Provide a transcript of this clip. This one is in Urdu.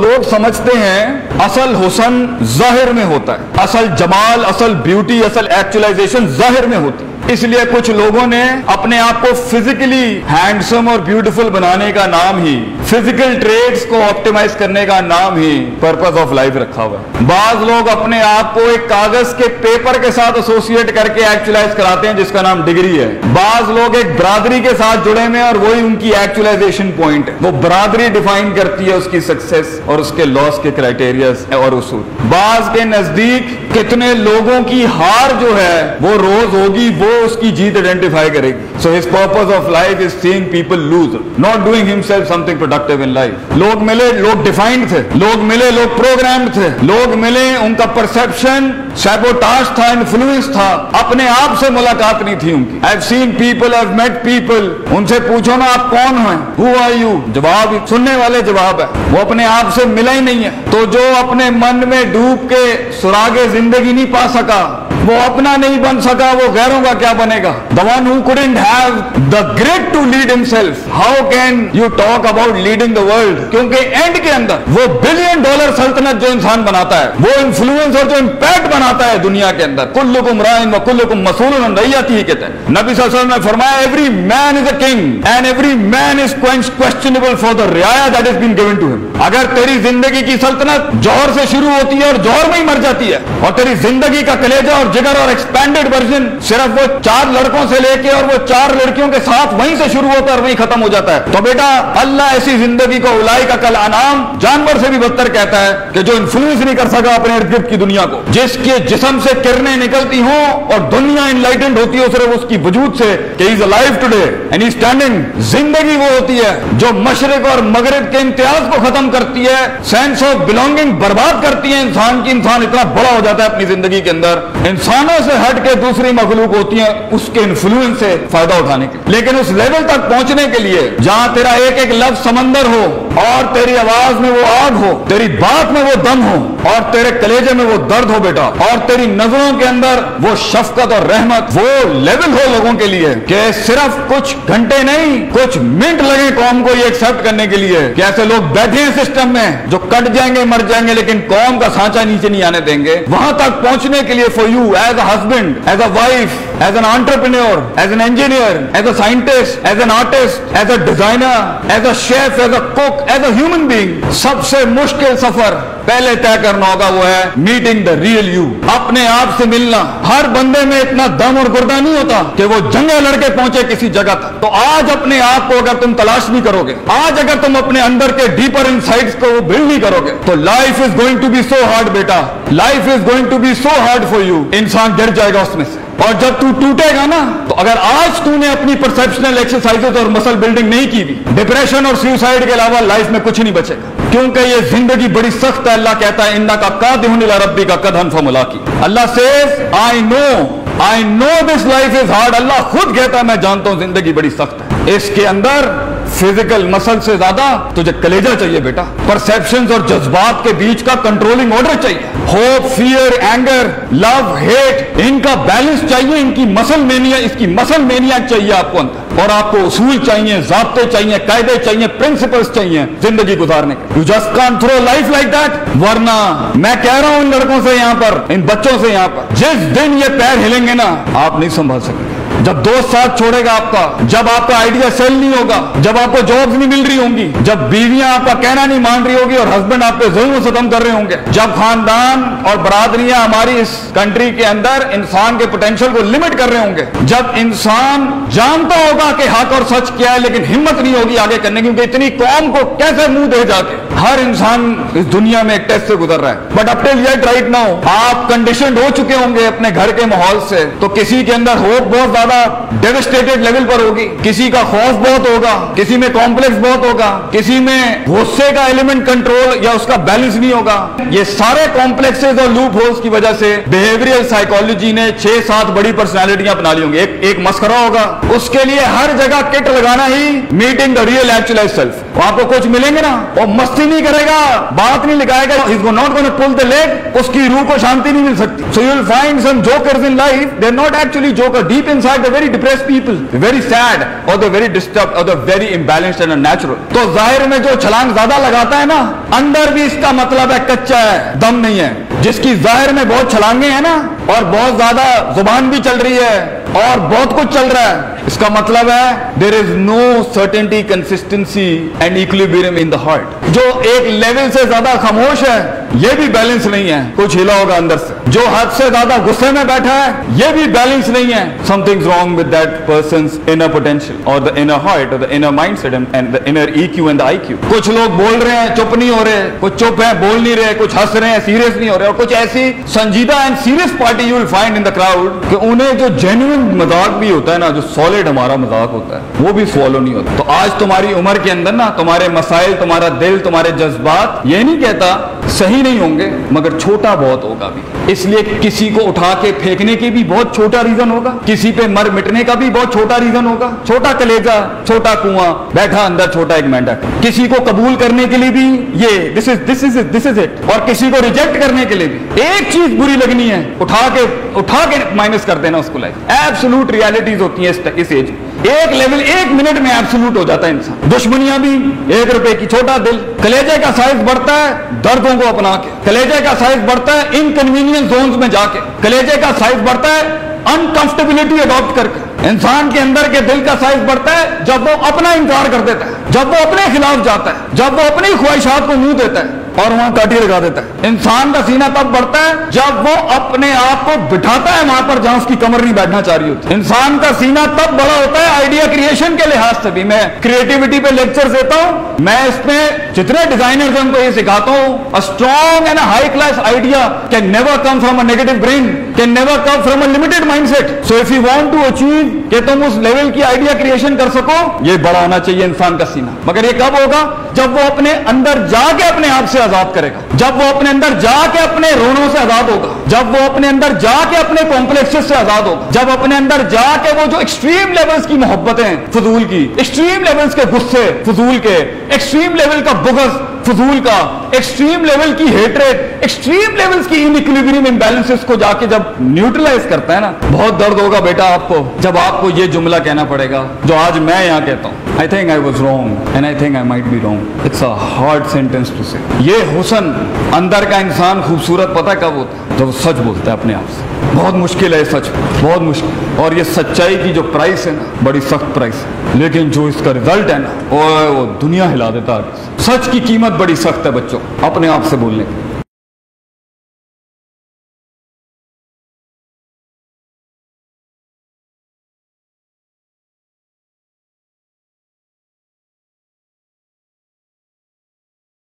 لوگ سمجھتے ہیں اصل حسن ظاہر میں ہوتا ہے، اصل جمال، اصل بیوٹی اصل ایکچولائزیشن ظاہر میں ہوتی ہے۔ اس لیے کچھ لوگوں نے اپنے آپ کو فزیکلی ہینڈسم اور بیوٹیفل بنانے کا نام ہی فزیکل ٹریڈز کو آپٹیمائز کرنے کا نام ہی پرپز آف لائف رکھا ہوا ہے۔ بعض لوگ اپنے آپ کو ایک کاغذ کے پیپر کے ساتھ ایسوسیٹ کر کے ایکچولائز کراتے ہیں، جس کا نام ڈگری ہے۔ بعض لوگ ایک برادری کے ساتھ جڑے ہوئے اور وہی ان کی ایکچولائزیشن پوائنٹ ہے۔ وہ برادری ڈیفائن کرتی ہے اس کی سکسیس اور اس کے لاس کے کرائٹیریاز اور اصول۔ بعض کے نزدیک کتنے لوگوں کی ہار جو ہے، وہ روز ہوگی، وہ اس کی جیت آئیڈینٹیفائی کرے گی. So his purpose of life is seeing people lose not doing himself something productive in life لوگ ملے لوگ ڈیفائنڈ تھے. لوگ ملے لوگ پروگرامڈ تھے. لوگ ملے ان کا پرسپشن سیبوٹاج تھا انفلوئنس تھا. اپنے آپ سے ملاقات نہیں تھی ان کی. I've seen people, I've met people. ان سے پوچھو نا آپ کون ہیں؟ Who are you? جواب سننے والے جواب ہے. وہ اپنے آپ سے ملا ہی نہیں ہے. تو جو اپنے من میں ڈوب کے سراغ زندگی نہیں پا سکا وہ اپنا نہیں بن سکا، وہ غیروں کا کیا بنے گا؟ The one who couldn't have the grit to lead himself. How can you talk about leading the world? کیونکہ اینڈ کے اندر وہ بلین ڈالر سلطنت جو انسان بناتا ہے، وہ انفلوئنس اور جو امپیکٹ بناتا ہے دنیا کے اندر، کلکم رائن و کلکم مسول ریاتی ہی کہتے ہیں نبی صلی اللہ علیہ وسلم نے فرمایا every man is a king and every man is questionable for the ریا that is been given to him اگر تیری زندگی کی سلطنت جوہر سے شروع ہوتی ہے اور جوہر میں ہی مر جاتی ہے، اور تیری زندگی کا کلیجہ اور جگر اور ایکسپینڈڈ ورژن صرف وہ چار لڑکوں سے لے کے اور وہ چار لڑکیوں کے ساتھ وہیں سے شروع ہوتا ہے اور وہیں ختم ہو جاتا ہے تو بیٹا اللہ ایسی زندگی کو الائی کا کل انعام جانور سے بھی بدتر کہتا ہے کہ جو انفلوئنس نہیں کر سکا اپنے ارد گرد کی دنیا کو جس کے جسم سے کرنیں نکلتی ہوں اور دنیا انلائٹنڈ ہوتی ہے صرف اس کی وجود سے کہ is alive today and is standing زندگی وہ ہوتی ہے جو مشرق اور مغرب کے امتیاز کو ختم کرتی ہے سینس آف بلونگنگ برباد کرتی ہے انسان کی انسان اتنا بڑا ہو جاتا ہے اپنی زندگی کے اندر انسانوں سے ہٹ کے دوسری مخلوق ہوتی ہیں، اس کے انفلوئنس سے فائدہ اٹھانے کے لیکن اس لیول تک پہنچنے کے لیے، جہاں تیرا ایک ایک لفظ سمندر ہو اور تیری آواز میں وہ آگ ہو، تیری بات میں وہ دم ہو، اور تیرے کلیجے میں وہ درد ہو بیٹا، اور تیری نظروں کے اندر وہ شفقت اور رحمت وہ لیول ہو لوگوں کے لیے کہ صرف کچھ گھنٹے نہیں، کچھ منٹ لگے قوم کو یہ ایکسپٹ کرنے کے لیے کہ ایسے لوگ بیٹھے ہیں سسٹم میں جو کٹ جائیں گے، مر جائیں گے، لیکن قوم کا سانچا نیچے نہیں آنے دیں گے۔ وہاں تک پہنچنے کے لیے for you as a husband as a wife as an entrepreneur as an engineer as a scientist as an artist as a designer as a chef as a cook as a human being سب سے مشکل سفر پہلے طے کرنا ہوگا وہ ہے میٹنگ دا ریئل یو اپنے آپ سے ملنا. ہر بندے میں اتنا دم اور گردہ نہیں ہوتا کہ وہ جنگے لڑکے پہنچے کسی جگہ تک. تو آج اپنے آپ کو اگر تم تلاش نہیں کرو گے، آج اگر تم اپنے اندر کے ڈیپر ان کو وہ بلڈ نہیں کرو گے، تو life is going to be so hard beta. Life is going to be so hard for you انسان گر جائے گا اس میں سے. اور جب تو ٹوٹے گا نا، تو اگر آج تو نے اپنی پرسپشنل ایکسرسائز اور مسل بلڈنگ نہیں کی بھی ڈپریشن اور سیوسائڈ کے علاوہ لائف میں کچھ نہیں بچے گا. کیونکہ یہ زندگی بڑی سخت ہے، اللہ کہتا ہے انہ کا قادم ربی کا قدم فملا کی Allah says I know I know this life is hard اللہ خود کہتا ہے، میں جانتا ہوں زندگی بڑی سخت ہے۔ اس کے اندر فزیکل مسل سے زیادہ تجھے کلیجہ چاہیے بیٹا۔ پرسپشن اور جذبات کے بیچ کا کنٹرولنگ آرڈر چاہیے۔ Hope fear anger love hate ان کا بیلنس چاہیے، ان کی مسل مینیا اس کی مسل مینیا چاہیے آپ کو اندر۔ اور آپ کو اصول چاہیے، ضابطے چاہیے، قاعدے چاہیے پرنسپلس چاہیے زندگی گزارنے کے۔ You just can through life like that ورنہ میں کہہ رہا ہوں ان لڑکوں سے یہاں پر، ان بچوں سے یہاں پر۔ جس دن یہ پیر ہلیں گے نا، آپ نہیں سنبھال سکیں جب دوست ساتھ چھوڑے گا آپ کا، جب آپ کا آئیڈیا سیل نہیں ہوگا، جب آپ کو جابز نہیں مل رہی ہوں گی، جب بیویاں آپ کا کہنا نہیں مان رہی ہوگی اور ہسبینڈ آپ پہ ظلم و ستم کر رہے ہوں گے، جب خاندان اور برادریاں ہماری اس کنٹری کے اندر انسان کے پوٹینشیل کو لمٹ کر رہے ہوں گے۔ جب انسان جانتا ہوگا کہ حق اور سچ کیا ہے، لیکن ہمت نہیں ہوگی آگے کرنے کی کیونکہ اتنی قوم کو کیسے منہ دے جا کے؟ ہر انسان اس دنیا میں ایک ٹیسٹ سے گزر رہا ہے۔ بٹ اب ٹل یٹ رائٹ ناؤ آپ کنڈیشنڈ ہو چکے ہوں گے اپنے گھر کے ماحول سے۔ تو کسی کے اندر ہوپ بہت زیادہ زیادہ ڈیوسٹیٹڈ لیول پر ہوگی۔ کسی کا خوف بہت ہوگا کسی میں کمپلیکس بہت ہوگا کسی میں غصے کا ایلیمنٹ کنٹرول یا اس کا بیلنس نہیں ہوگا۔ یہ سارے کمپلیکسز اور لوپ ہولز کی وجہ سے بیہیویئر سائیکالوجی نے چھ سات بڑی پرسنالٹیاں اپنا لی ہوں گی۔ ایک, ایک مسخرہ ہوگا۔ اس کے لیے ہر جگہ کٹ لگانا ہی meeting the real actually self آپ کو کچھ ملیں گے نا؟ وہ مستی نہیں کرے گا بات نہیں لگائے گا۔ اس کو نوٹ گونا پل دے لیگ اس کی روح کو شانتی نہیں مل سکتی۔ So you will find some jokers in life they are not actually joker deep inside the very depressed people, the very sad or the very disturbed or the very imbalanced and unnatural. تو ظاہر میں جو چھلانگ زیادہ لگاتا ہے نا اندر بھی اس کا مطلب ہے کچا ہے دم نہیں ہے۔ جس کی ظاہر میں بہت چھلانگیں ہیں نا اور بہت زیادہ زبان بھی چل رہی ہے اور بہت کچھ چل رہا ہے۔ اس کا مطلب ہے there is no certainty constancy and equilibrium in the heart جو ایک لیول سے زیادہ خاموش ہے یہ بھی بیلنس نہیں ہے. کچھ ہلا ہوگا اندر سے. جو حد سے زیادہ غصے میں بیٹھا ہے، یہ بھی بیلنس نہیں ہے. Something wrong with that person's inner potential or the inner heart or the inner mind set and the inner E Q and the I Q کچھ لوگ بول رہے ہیں، چپ نہیں ہو رہے. کچھ چپ ہیں، بول نہیں رہے. کچھ ہنس رہے ہیں سیریس نہیں ہو رہے. اور کچھ ایسی سنجیدہ and serious party you will find in the crowd کہ انہیں جو جینوئن مذاق بھی ہوتا ہے نا، جو سالڈ ہمارا مذاق ہوتا ہے، وہ بھی فالو نہیں ہوتا. تو آج تمہاری عمر کے اندر نا، تمہارے مسائل، تمہارا دل، تمہارے جذبات یہ نہیں کہتا، صحیح بھی نہیں ہوں گے، مگر چھوٹا بہت ہوگا بھی۔ اس لیے کسی کو اٹھا کے پھینکنے کے بھی بہت چھوٹا ریزن ہوگا۔ کسی پہ مر مٹنے کا بھی بہت چھوٹا ریزن ہوگا۔ چھوٹا کلیجا، چھوٹا کنواں، بیٹھا اندر، چھوٹا ایک مینڈک کسی کو قبول کرنے کے لیے بھی یہ دس از دس از دس از اٹ اور کسی کو ریجیکٹ کرنے کے لیے بھی۔ ایک چیز بری لگنی ہے، اٹھا کے اٹھا کے مائنس کر دینا اس کو لائف ایبسلوٹ ریالٹیز ہوتی ہیں اس ایج میں۔ ایک لیول ایک منٹ میں ایبسلوٹ ہو جاتا ہے انسان۔ دشمنیاں بھی، ایک روپے کی چھوٹا دل۔ کلیجے کا سائز بڑھتا ہے، دردوں کو اپنا کے۔ کلیجے کا سائز بڑھتا ہے انکنوینئنس زونز میں جا کے۔ کلیجے کا سائز بڑھتا ہے انکمفرٹیبلٹی اڈاپٹ کر کے۔ انسان کے اندر کے دل کا سائز بڑھتا ہے، جب وہ اپنا انکار کر دیتا ہے۔ جب وہ اپنے خلاف جاتا ہے، جب وہ اپنی خواہشات کو منہ دیتا ہے۔ اور وہاں کاٹی لگا دیتا ہے۔ انسان کا سینہ تب بڑھتا ہے جب وہ اپنے آپ کو بٹھاتا ہے وہاں پر جہاں اس کی کمر نہیں بیٹھنا چاہ رہی ہوتی۔ انسان کا سینہ تب بڑا ہوتا ہے آئیڈیا کریشن کے لحاظ سے بھی۔ میں کریٹیوٹی پہ لیکچر دیتا ہوں۔ میں اس میں جتنے ڈیزائنرز ہیں ان کو یہ سکھاتا ہوں۔ Strong and high class idea can never come from a negative brain can never come from a limited mind set so if you want to achieve کہ تم اس لیول کی آئیڈیا کریشن کر سکو، یہ بڑا ہونا چاہیے انسان کا سینہ۔ مگر یہ کب ہوگا؟ جب وہ اپنے اندر جا کے اپنے آپ سے آزاد کرے گا، جب وہ اپنے اندر جا کے اپنے رونوں سے آزاد ہوگا۔ جب وہ اپنے اندر جا کے اپنے کمپلیکس سے آزاد ہوگا جب اپنے اندر جا کے وہ جو ایکسٹریم لیولز کی محبتیں فضول کی ایکسٹریم لیولز کے غصے فضول کے ایکسٹریم لیول کا بغض فضول کا ایکسٹریم لیول کی ہیٹریٹ ایکسٹریم لیولز کی انیکلیبریم امبیلنسز کو جا کے جب نیوٹرلائز کرتا ہے نا، بہت درد ہوگا بیٹا آپ کو، جب آپ کو یہ جملہ کہنا پڑے گا، جو آج میں یہاں کہتا ہوں۔ I think I was wrong and I think I might be wrong. It's a hard sentence to say. یہ حسن اندر کا انسان خوبصورت پتہ کب ہوتا ہے؟ تو وہ سچ بولتا ہے اپنے آپ سے۔ بہت مشکل ہے سچ، بہت مشکل۔ اور یہ سچائی کی جو پرائس ہے نا، بڑی سخت پرائس ہے۔ لیکن جو اس کا ریزلٹ ہے نا وہ دنیا ہلا دیتا ہے۔ سچ کی قیمت بڑی سخت ہے بچوں، اپنے آپ سے بولنے کی۔